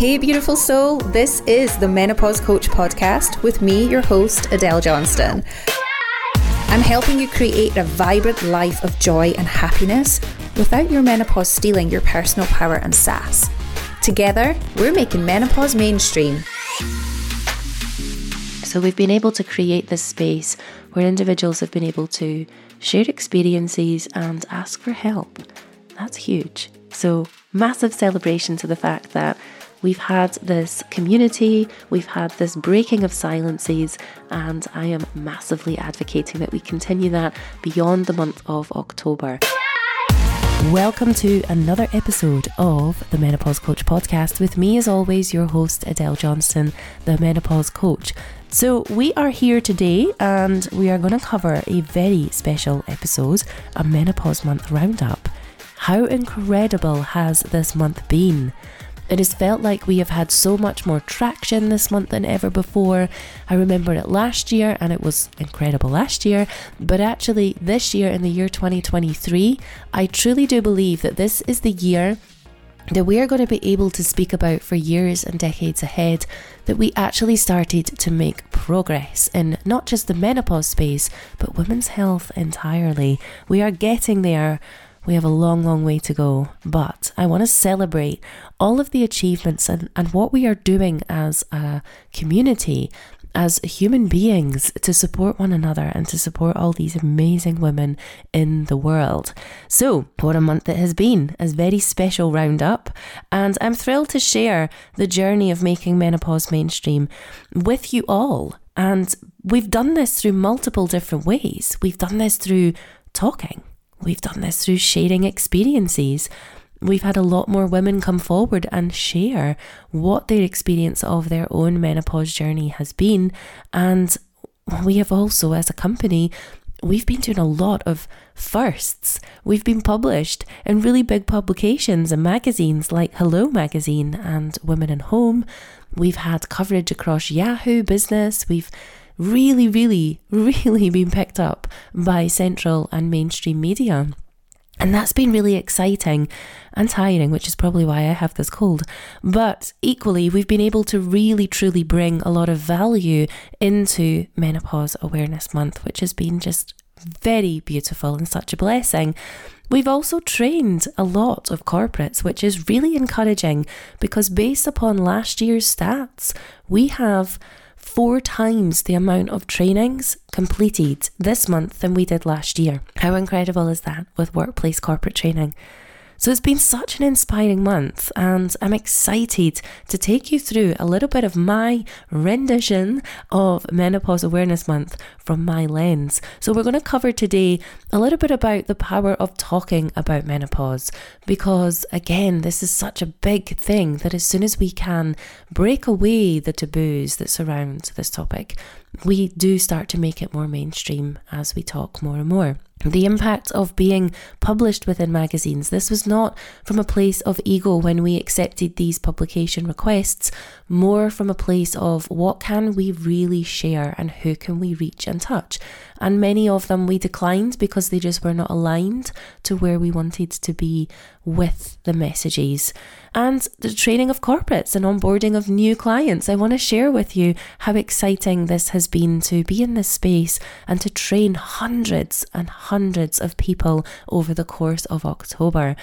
Hey, beautiful soul. This is the Menopause Coach podcast with me, your host, Adele Johnston. I'm helping you create a vibrant life of joy and happiness without your menopause stealing your personal power and sass. Together, we're making menopause mainstream. So, we've been able to create this space where individuals have been able to share experiences and ask for help. That's huge. So, massive celebration to the fact that we've had this community, we've had this breaking of silences, and I am massively advocating that we continue that beyond the month of October. Welcome to another episode of the Menopause Coach podcast with me, as always, your host, Adele Johnston, the Menopause Coach. So, we are here today and we are going to cover a very special episode, a Menopause Month Roundup. How incredible has this month been? It has felt like we have had so much more traction this month than ever before. I remember it last year and it was incredible last year, but actually, this year in the year 2023, I truly do believe that this is the year that we are going to be able to speak about for years and decades ahead that we actually started to make progress in not just the menopause space, but women's health entirely. We are getting there we have a long, long way to go, but I want to celebrate all of the achievements and, and what we are doing as a community, as human beings, to support one another and to support all these amazing women in the world. So, what a month it has been, a very special roundup, and I'm thrilled to share the journey of making menopause mainstream with you all. And we've done this through multiple different ways. We've done this through talking We've done this through sharing experiences. We've had a lot more women come forward and share what their experience of their own menopause journey has been. And we have also, as a company, we've been doing a lot of firsts. We've been published in really big publications and magazines like Hello Magazine and Woman & Home. We've had coverage across Yahoo Business. We've really, really, really been picked up by central and mainstream media. And that's been really exciting and tiring, which is probably why I have this cold. But equally, we've been able to really truly bring a lot of value into Menopause Awareness Month, which has been just very beautiful and such a blessing. We've also trained a lot of corporates, which is really encouraging because based upon last year's stats, we have four times the amount of trainings completed this month than we did last year. How incredible is that with workplace corporate training? So it's been such an inspiring month, and I'm excited to take you through a little bit of my rendition of Menopause Awareness Month from my lens. So, we're going to cover today a little bit about the power of talking about menopause, because again, this is such a big thing that as soon as we can break away the taboos that surround this topic, we do start to make it more mainstream as we talk more and more the impact of being published within magazines. This was not from a place of ego when we accepted these publication requests, more from a place of what can we really share and who can we reach and touch. And many of them we declined because they just were not aligned to where we wanted to be with the messages. And the training of corporates and onboarding of new clients. I want to share with you how exciting this has been to be in this space and to train hundreds and hundreds of people over the course of October.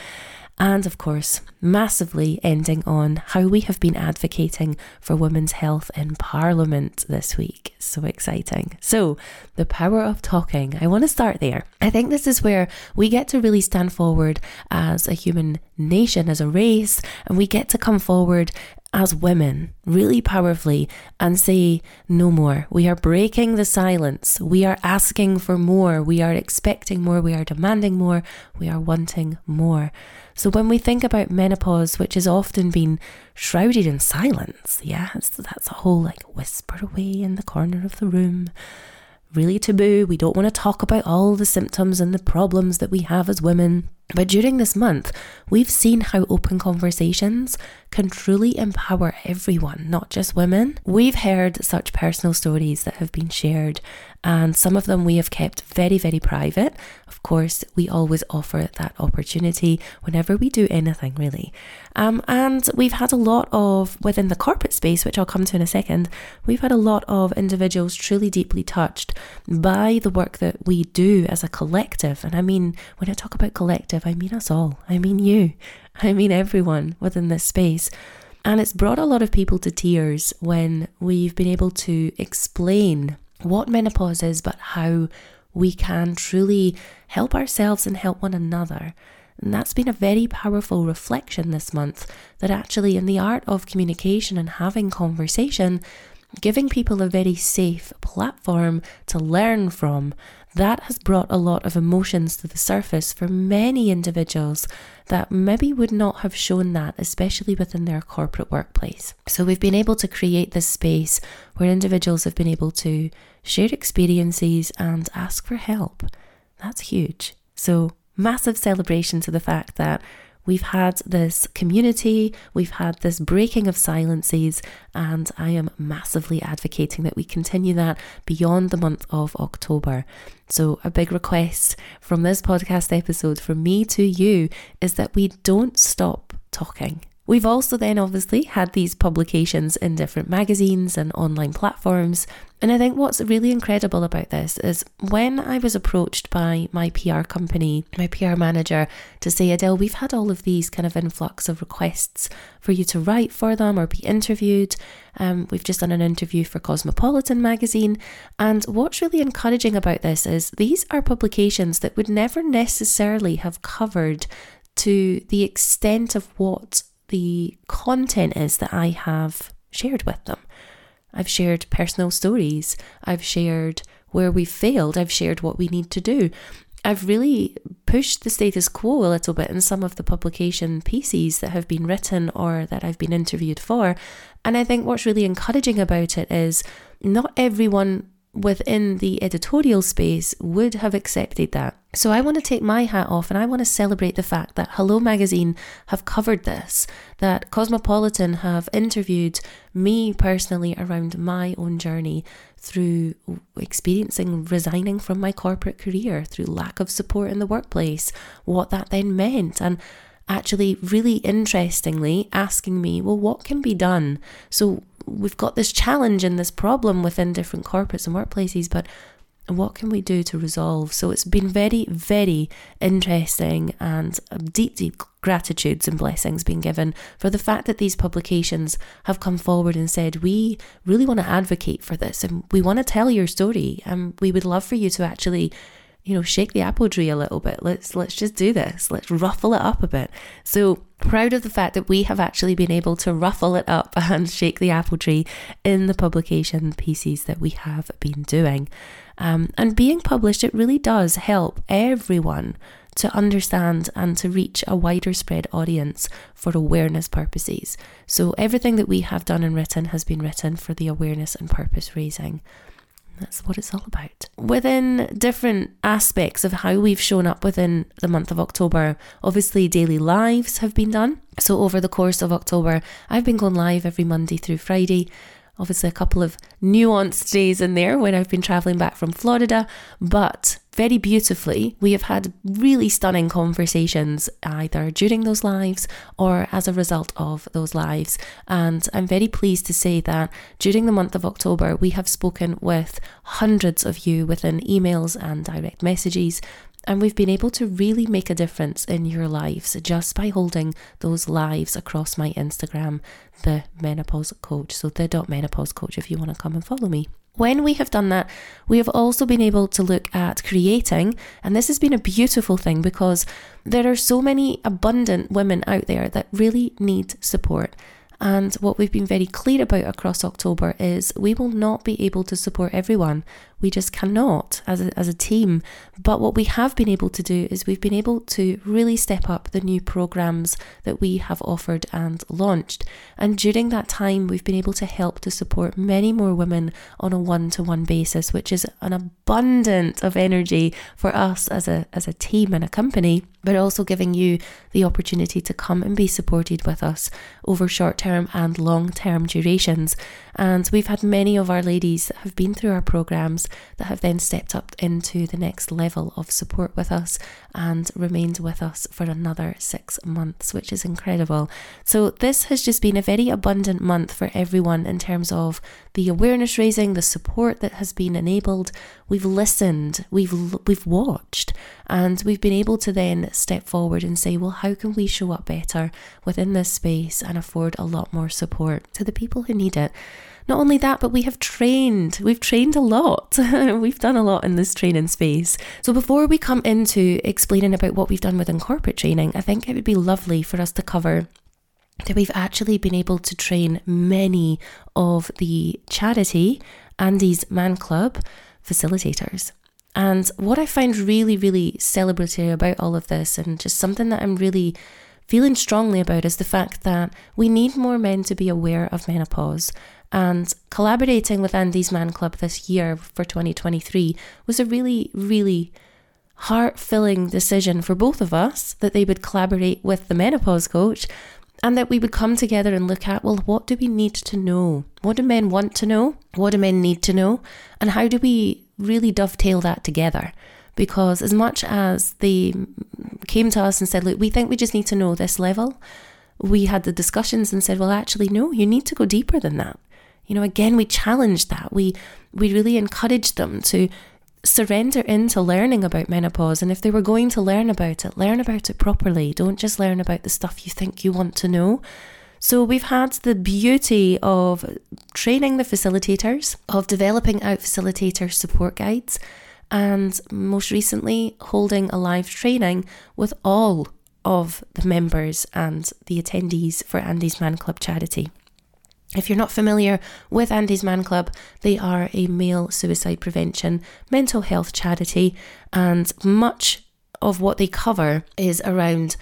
And of course, massively ending on how we have been advocating for women's health in Parliament this week. So exciting. So, the power of talking. I want to start there. I think this is where we get to really stand forward as a human nation, as a race, and we get to come forward as women really powerfully and say, no more. We are breaking the silence. We are asking for more. We are expecting more. We are demanding more. We are wanting more. So when we think about menopause, which has often been shrouded in silence, yeah, that's a whole like whisper away in the corner of the room. Really taboo. We don't want to talk about all the symptoms and the problems that we have as women. But during this month, we've seen how open conversations can truly empower everyone, not just women. We've heard such personal stories that have been shared, and some of them we have kept very, very private. Of course, we always offer that opportunity whenever we do anything, really. Um, and we've had a lot of, within the corporate space, which I'll come to in a second, we've had a lot of individuals truly deeply touched by the work that we do as a collective. And I mean, when I talk about collective, I mean us all, I mean you. I mean everyone within this space. And it's brought a lot of people to tears when we've been able to explain what menopause is, but how we can truly help ourselves and help one another. And that's been a very powerful reflection this month that actually, in the art of communication and having conversation, giving people a very safe platform to learn from that has brought a lot of emotions to the surface for many individuals that maybe would not have shown that, especially within their corporate workplace. So, we've been able to create this space where individuals have been able to share experiences and ask for help. That's huge. So, massive celebration to the fact that We've had this community, we've had this breaking of silences, and I am massively advocating that we continue that beyond the month of October. So, a big request from this podcast episode from me to you is that we don't stop talking. We've also then obviously had these publications in different magazines and online platforms. And I think what's really incredible about this is when I was approached by my PR company, my PR manager, to say, Adele, we've had all of these kind of influx of requests for you to write for them or be interviewed. Um, we've just done an interview for Cosmopolitan magazine. And what's really encouraging about this is these are publications that would never necessarily have covered to the extent of what the content is that I have shared with them. I've shared personal stories, I've shared where we failed, I've shared what we need to do. I've really pushed the status quo a little bit in some of the publication pieces that have been written or that I've been interviewed for. And I think what's really encouraging about it is not everyone within the editorial space would have accepted that. So I want to take my hat off and I want to celebrate the fact that Hello Magazine have covered this, that Cosmopolitan have interviewed me personally around my own journey through experiencing resigning from my corporate career, through lack of support in the workplace, what that then meant, and actually really interestingly asking me, well, what can be done? So we've got this challenge and this problem within different corporates and workplaces, but what can we do to resolve? So it's been very, very interesting and deep, deep gratitudes and blessings being given for the fact that these publications have come forward and said, We really want to advocate for this and we want to tell your story and we would love for you to actually you know, shake the apple tree a little bit. Let's let's just do this. Let's ruffle it up a bit. So proud of the fact that we have actually been able to ruffle it up and shake the apple tree in the publication pieces that we have been doing. Um, and being published, it really does help everyone to understand and to reach a wider spread audience for awareness purposes. So everything that we have done and written has been written for the awareness and purpose raising. That's what it's all about. Within different aspects of how we've shown up within the month of October, obviously daily lives have been done. So, over the course of October, I've been going live every Monday through Friday obviously a couple of nuanced days in there when I've been traveling back from Florida, but very beautifully, we have had really stunning conversations either during those lives or as a result of those lives. And I'm very pleased to say that during the month of October, we have spoken with hundreds of you within emails and direct messages and we've been able to really make a difference in your lives just by holding those lives across my Instagram, the menopause coach. So, the dot menopause coach, if you want to come and follow me. When we have done that, we have also been able to look at creating, and this has been a beautiful thing because there are so many abundant women out there that really need support And what we've been very clear about across October is we will not be able to support everyone. We just cannot as a, as a team. But what we have been able to do is we've been able to really step up the new programs that we have offered and launched. And during that time, we've been able to help to support many more women on a one to one basis, which is an abundant of energy for us as a, as a team and a company but also giving you the opportunity to come and be supported with us over short term and long term durations. And we've had many of our ladies have been through our programs that have then stepped up into the next level of support with us and remained with us for another six months, which is incredible. So, this has just been a very abundant month for everyone in terms of the awareness raising, the support that has been enabled. We've listened, we've, we've watched, and we've been able to then step forward and say, well, how can we show up better within this space and afford a lot more support to the people who need it? Not only that, but we have trained. We've trained a lot. we've done a lot in this training space. So before we come into explaining about what we've done within corporate training, I think it would be lovely for us to cover that we've actually been able to train many of the charity Andy's Man Club facilitators. And what I find really, really celebratory about all of this, and just something that I'm really feeling strongly about, is the fact that we need more men to be aware of menopause. And collaborating with Andy's Man Club this year for 2023 was a really, really heart filling decision for both of us that they would collaborate with the menopause coach and that we would come together and look at well, what do we need to know? What do men want to know? What do men need to know? And how do we really dovetail that together because as much as they came to us and said, Look, we think we just need to know this level, we had the discussions and said, Well, actually, no, you need to go deeper than that. You know, again, we challenge that. We we really encourage them to surrender into learning about menopause. And if they were going to learn about it, learn about it properly. Don't just learn about the stuff you think you want to know. So we've had the beauty of training the facilitators, of developing out facilitator support guides, and most recently holding a live training with all of the members and the attendees for Andy's Man Club charity. If you're not familiar with Andy's Man Club, they are a male suicide prevention mental health charity, and much of what they cover is around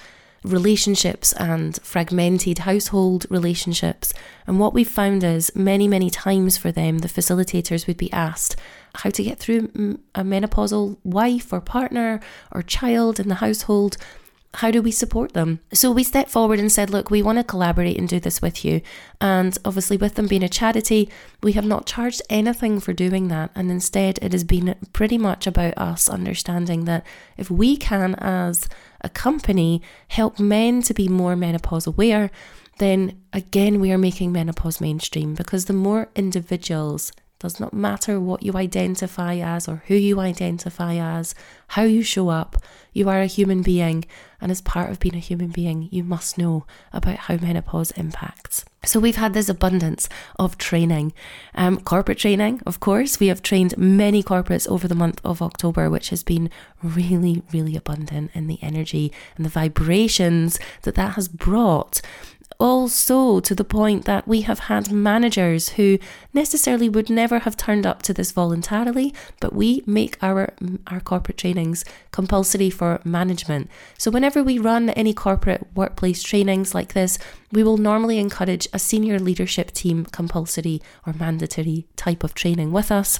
relationships and fragmented household relationships. And what we've found is many, many times for them, the facilitators would be asked how to get through a menopausal wife or partner or child in the household. How do we support them? So we stepped forward and said, Look, we want to collaborate and do this with you. And obviously, with them being a charity, we have not charged anything for doing that. And instead, it has been pretty much about us understanding that if we can, as a company help men to be more menopause aware, then again, we are making menopause mainstream because the more individuals does not matter what you identify as or who you identify as, how you show up. You are a human being, and as part of being a human being, you must know about how menopause impacts. So, we've had this abundance of training. Um, corporate training, of course. We have trained many corporates over the month of October, which has been really, really abundant in the energy and the vibrations that that has brought also to the point that we have had managers who necessarily would never have turned up to this voluntarily but we make our our corporate trainings compulsory for management. So whenever we run any corporate workplace trainings like this we will normally encourage a senior leadership team compulsory or mandatory type of training with us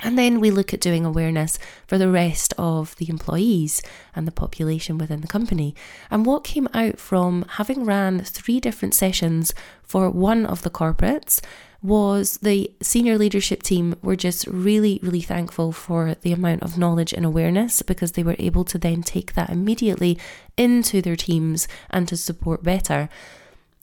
and then we look at doing awareness for the rest of the employees and the population within the company. And what came out from having ran three different sessions for one of the corporates was the senior leadership team were just really, really thankful for the amount of knowledge and awareness because they were able to then take that immediately into their teams and to support better.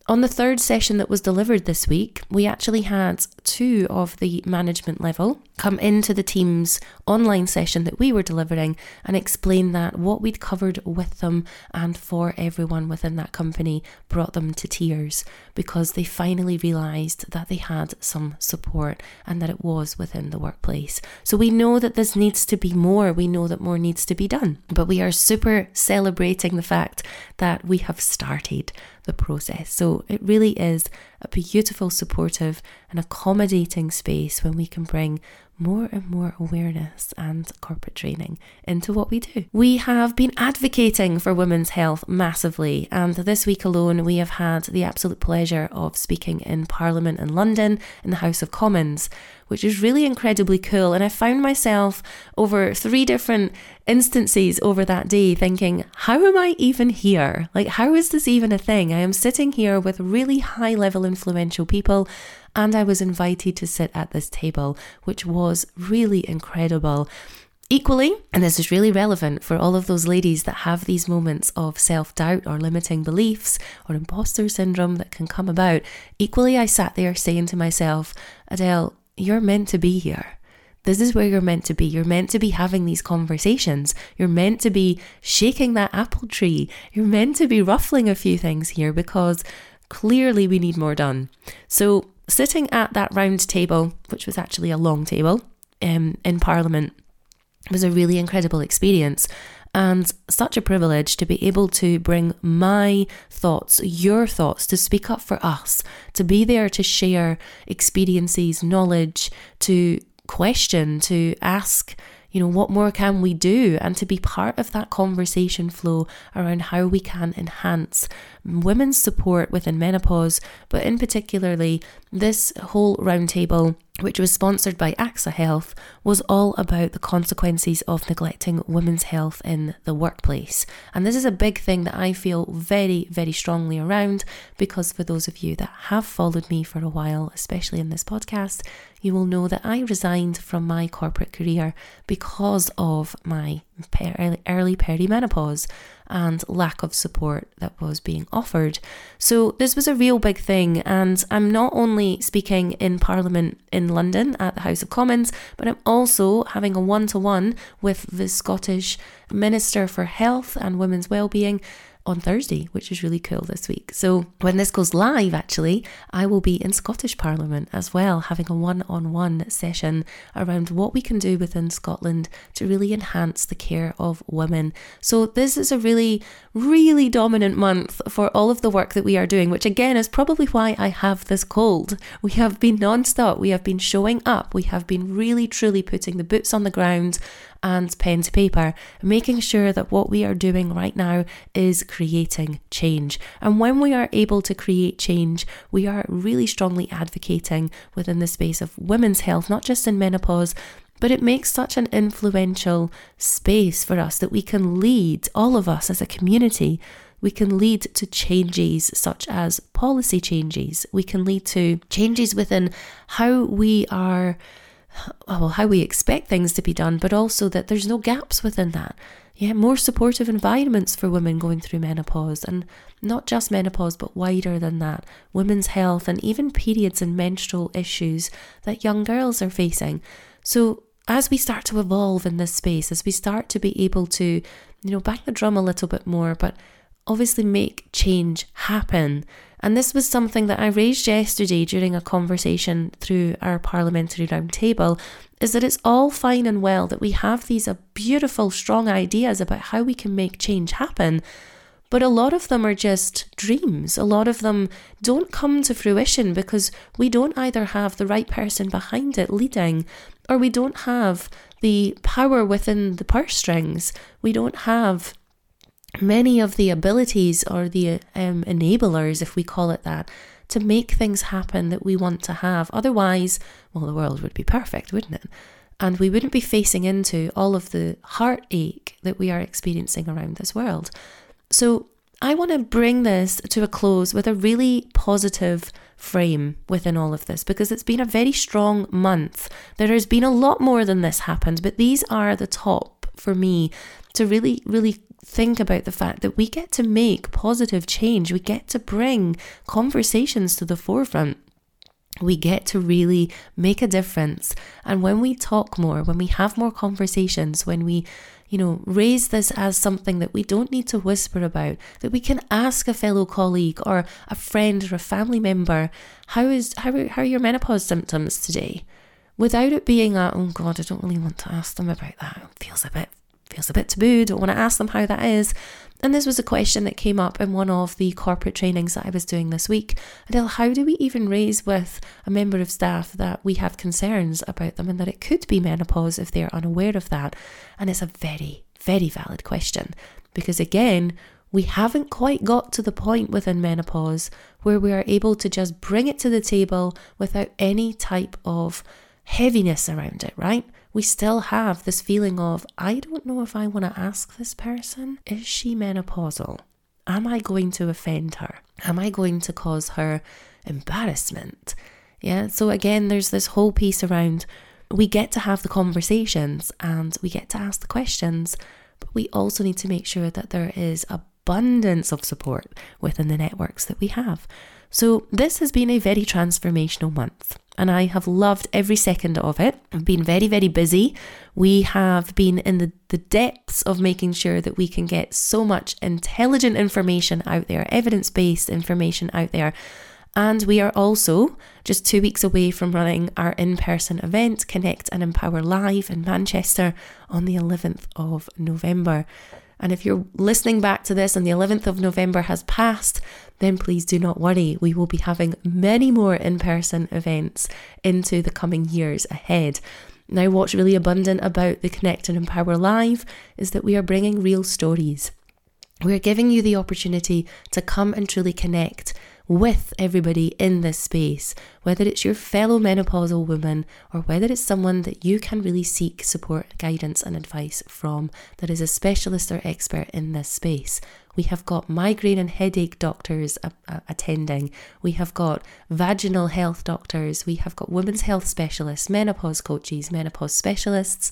On the third session that was delivered this week, we actually had two of the management level come into the team's online session that we were delivering and explain that what we'd covered with them and for everyone within that company brought them to tears because they finally realised that they had some support and that it was within the workplace. So we know that this needs to be more, we know that more needs to be done, but we are super celebrating the fact that we have started the process. So it really is a beautiful, supportive, and accommodating space when we can bring more and more awareness and corporate training into what we do. We have been advocating for women's health massively, and this week alone, we have had the absolute pleasure of speaking in Parliament in London in the House of Commons, which is really incredibly cool. And I found myself over three different instances over that day thinking, how am I even here? Like, how is this even a thing? I am sitting here with really high level influential people and I was invited to sit at this table, which was really incredible. Equally, and this is really relevant for all of those ladies that have these moments of self doubt or limiting beliefs or imposter syndrome that can come about, equally, I sat there saying to myself, Adele, you're meant to be here. This is where you're meant to be. You're meant to be having these conversations. You're meant to be shaking that apple tree. You're meant to be ruffling a few things here because clearly we need more done. So, sitting at that round table, which was actually a long table um, in Parliament, was a really incredible experience and such a privilege to be able to bring my thoughts, your thoughts, to speak up for us, to be there to share experiences, knowledge, to question, to ask you know, what more can we do? And to be part of that conversation flow around how we can enhance women's support within menopause, but in particularly this whole roundtable which was sponsored by AXA Health, was all about the consequences of neglecting women's health in the workplace. And this is a big thing that I feel very, very strongly around because for those of you that have followed me for a while, especially in this podcast, you will know that I resigned from my corporate career because of my early perimenopause and lack of support that was being offered. So, this was a real big thing, and I'm not only speaking in Parliament in London at the House of Commons, but I'm also having a one to one with the Scottish Minister for Health and Women's Wellbeing on Thursday, which is really cool this week. So, when this goes live, actually, I will be in Scottish Parliament as well, having a one on one session around what we can do within Scotland to really enhance the care of women. So, this is a really, really dominant month for all of the work that we are doing, which again is probably why I have this cold. We have been non stop, we have been showing up, we have been really, truly putting the boots on the ground and pen to paper, making sure that what we are doing right now is creating change. And when we are able to create change, we are really strongly advocating within the space of women's health, not just in menopause, but it makes such an influential space for us that we can lead, all of us as a community, we can lead to changes such as policy changes. We can lead to changes within how we are well, how we expect things to be done, but also that there's no gaps within that. Yeah, more supportive environments for women going through menopause, and not just menopause, but wider than that. Women's health and even periods and menstrual issues that young girls are facing. So, as we start to evolve in this space, as we start to be able to, you know, bang the drum a little bit more, but obviously make change happen. And this was something that I raised yesterday during a conversation through our parliamentary roundtable is that it's all fine and well that we have these uh, beautiful, strong ideas about how we can make change happen. But a lot of them are just dreams. A lot of them don't come to fruition because we don't either have the right person behind it leading, or we don't have the power within the purse strings. We don't have many of the abilities or the um, enablers, if we call it that, to make things happen that we want to have. Otherwise, well, the world would be perfect, wouldn't it? And we wouldn't be facing into all of the heartache that we are experiencing around this world. So, I want to bring this to a close with a really positive frame within all of this because it's been a very strong month. There has been a lot more than this happened, but these are the top for me to really, really think about the fact that we get to make positive change. We get to bring conversations to the forefront. we get to really make a difference. And when we talk more, when we have more conversations, when we, you know, raise this as something that we don't need to whisper about, that we can ask a fellow colleague or a friend or a family member, how is how are, how are your menopause symptoms today? Without it being a, oh God, I don't really want to ask them about that. It feels a bit feels a bit taboo, don't want to ask them how that is. And this was a question that came up in one of the corporate trainings that I was doing this week. Adele, how do we even raise with a member of staff that we have concerns about them and that it could be menopause if they're unaware of that? And it's a very, very valid question because, again, we haven't quite got to the point within menopause where we are able to just bring it to the table without any type of heaviness around it, right? We still have this feeling of, I don't know if I want to ask this person, is she menopausal? Am I going to offend her? Am I going to cause her embarrassment? Yeah, so again, there's this whole piece around we get to have the conversations and we get to ask the questions, but we also need to make sure that there is abundance of support within the networks that we have. So, this has been a very transformational month and I have loved every second of it. I've been very, very busy. We have been in the, the depths of making sure that we can get so much intelligent information out there, evidence based information out there. And we are also just two weeks away from running our in person event, Connect and Empower Live in Manchester on the 11th of November. And if you're listening back to this and the 11th of November has passed, then please do not worry. We will be having many more in person events into the coming years ahead. Now, what's really abundant about the Connect and Empower Live is that we are bringing real stories. We're giving you the opportunity to come and truly connect with everybody in this space, whether it's your fellow menopausal woman or whether it's someone that you can really seek support, guidance, and advice from that is a specialist or expert in this space. We have got migraine and headache doctors attending. We have got vaginal health doctors. We have got women's health specialists, menopause coaches, menopause specialists.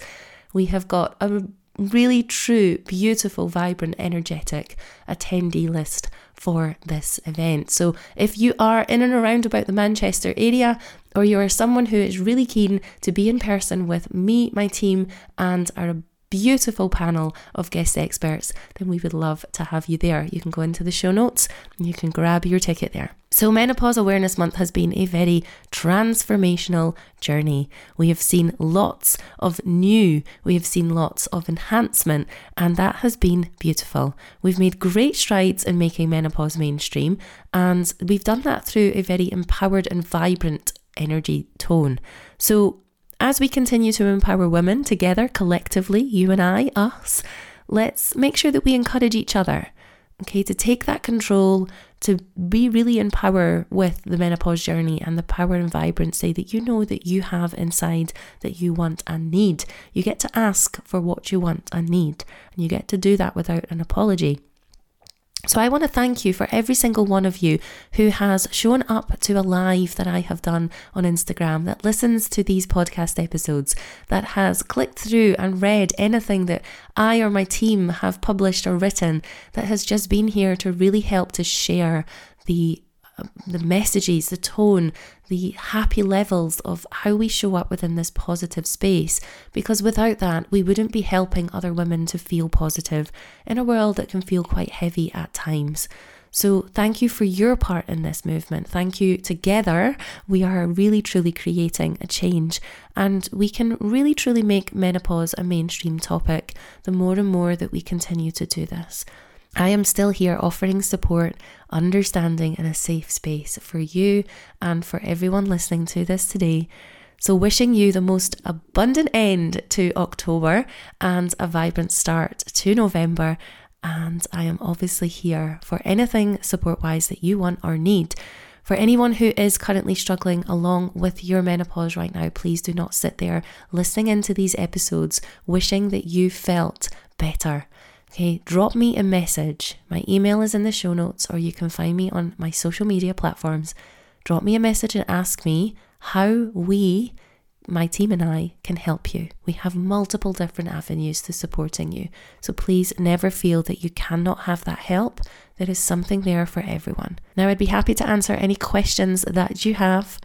We have got a really true, beautiful, vibrant, energetic attendee list for this event. So if you are in and around about the Manchester area, or you are someone who is really keen to be in person with me, my team, and our beautiful panel of guest experts, then we would love to have you there. You can go into the show notes and you can grab your ticket there. So, Menopause Awareness Month has been a very transformational journey. We have seen lots of new, we have seen lots of enhancement, and that has been beautiful. We've made great strides in making menopause mainstream, and we've done that through a very empowered and vibrant energy tone. So, as we continue to empower women together, collectively, you and I, us, let's make sure that we encourage each other, okay, to take that control, to be really in power with the menopause journey and the power and vibrancy that you know that you have inside that you want and need. You get to ask for what you want and need, and you get to do that without an apology. So I want to thank you for every single one of you who has shown up to a live that I have done on Instagram, that listens to these podcast episodes, that has clicked through and read anything that I or my team have published or written, that has just been here to really help to share the the messages, the tone, the happy levels of how we show up within this positive space. Because without that, we wouldn't be helping other women to feel positive in a world that can feel quite heavy at times. So, thank you for your part in this movement. Thank you. Together, we are really truly creating a change, and we can really truly make menopause a mainstream topic the more and more that we continue to do this. I am still here offering support, understanding, and a safe space for you and for everyone listening to this today. So, wishing you the most abundant end to October and a vibrant start to November. And I am obviously here for anything support wise that you want or need. For anyone who is currently struggling along with your menopause right now, please do not sit there listening into these episodes wishing that you felt better. Okay, drop me a message. My email is in the show notes, or you can find me on my social media platforms. Drop me a message and ask me how we, my team and I, can help you. We have multiple different avenues to supporting you. So please never feel that you cannot have that help. There is something there for everyone. Now, I'd be happy to answer any questions that you have.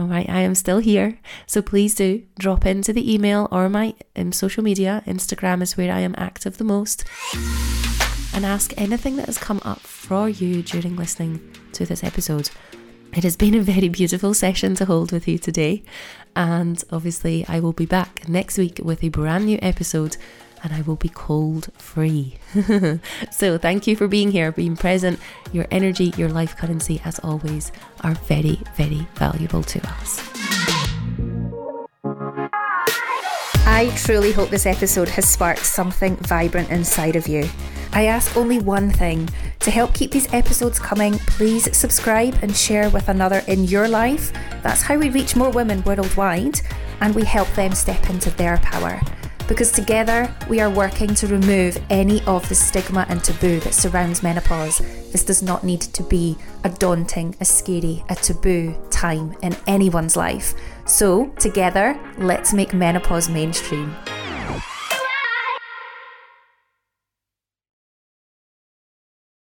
All right, I am still here. So please do drop into the email or my um, social media. Instagram is where I am active the most. And ask anything that has come up for you during listening to this episode. It has been a very beautiful session to hold with you today. And obviously, I will be back next week with a brand new episode and I will be cold free. so, thank you for being here, being present. Your energy, your life currency, as always, are very, very valuable to us. I truly hope this episode has sparked something vibrant inside of you. I ask only one thing to help keep these episodes coming, please subscribe and share with another in your life. That's how we reach more women worldwide and we help them step into their power because together we are working to remove any of the stigma and taboo that surrounds menopause. This does not need to be a daunting, a scary, a taboo time in anyone's life. So, together, let's make menopause mainstream.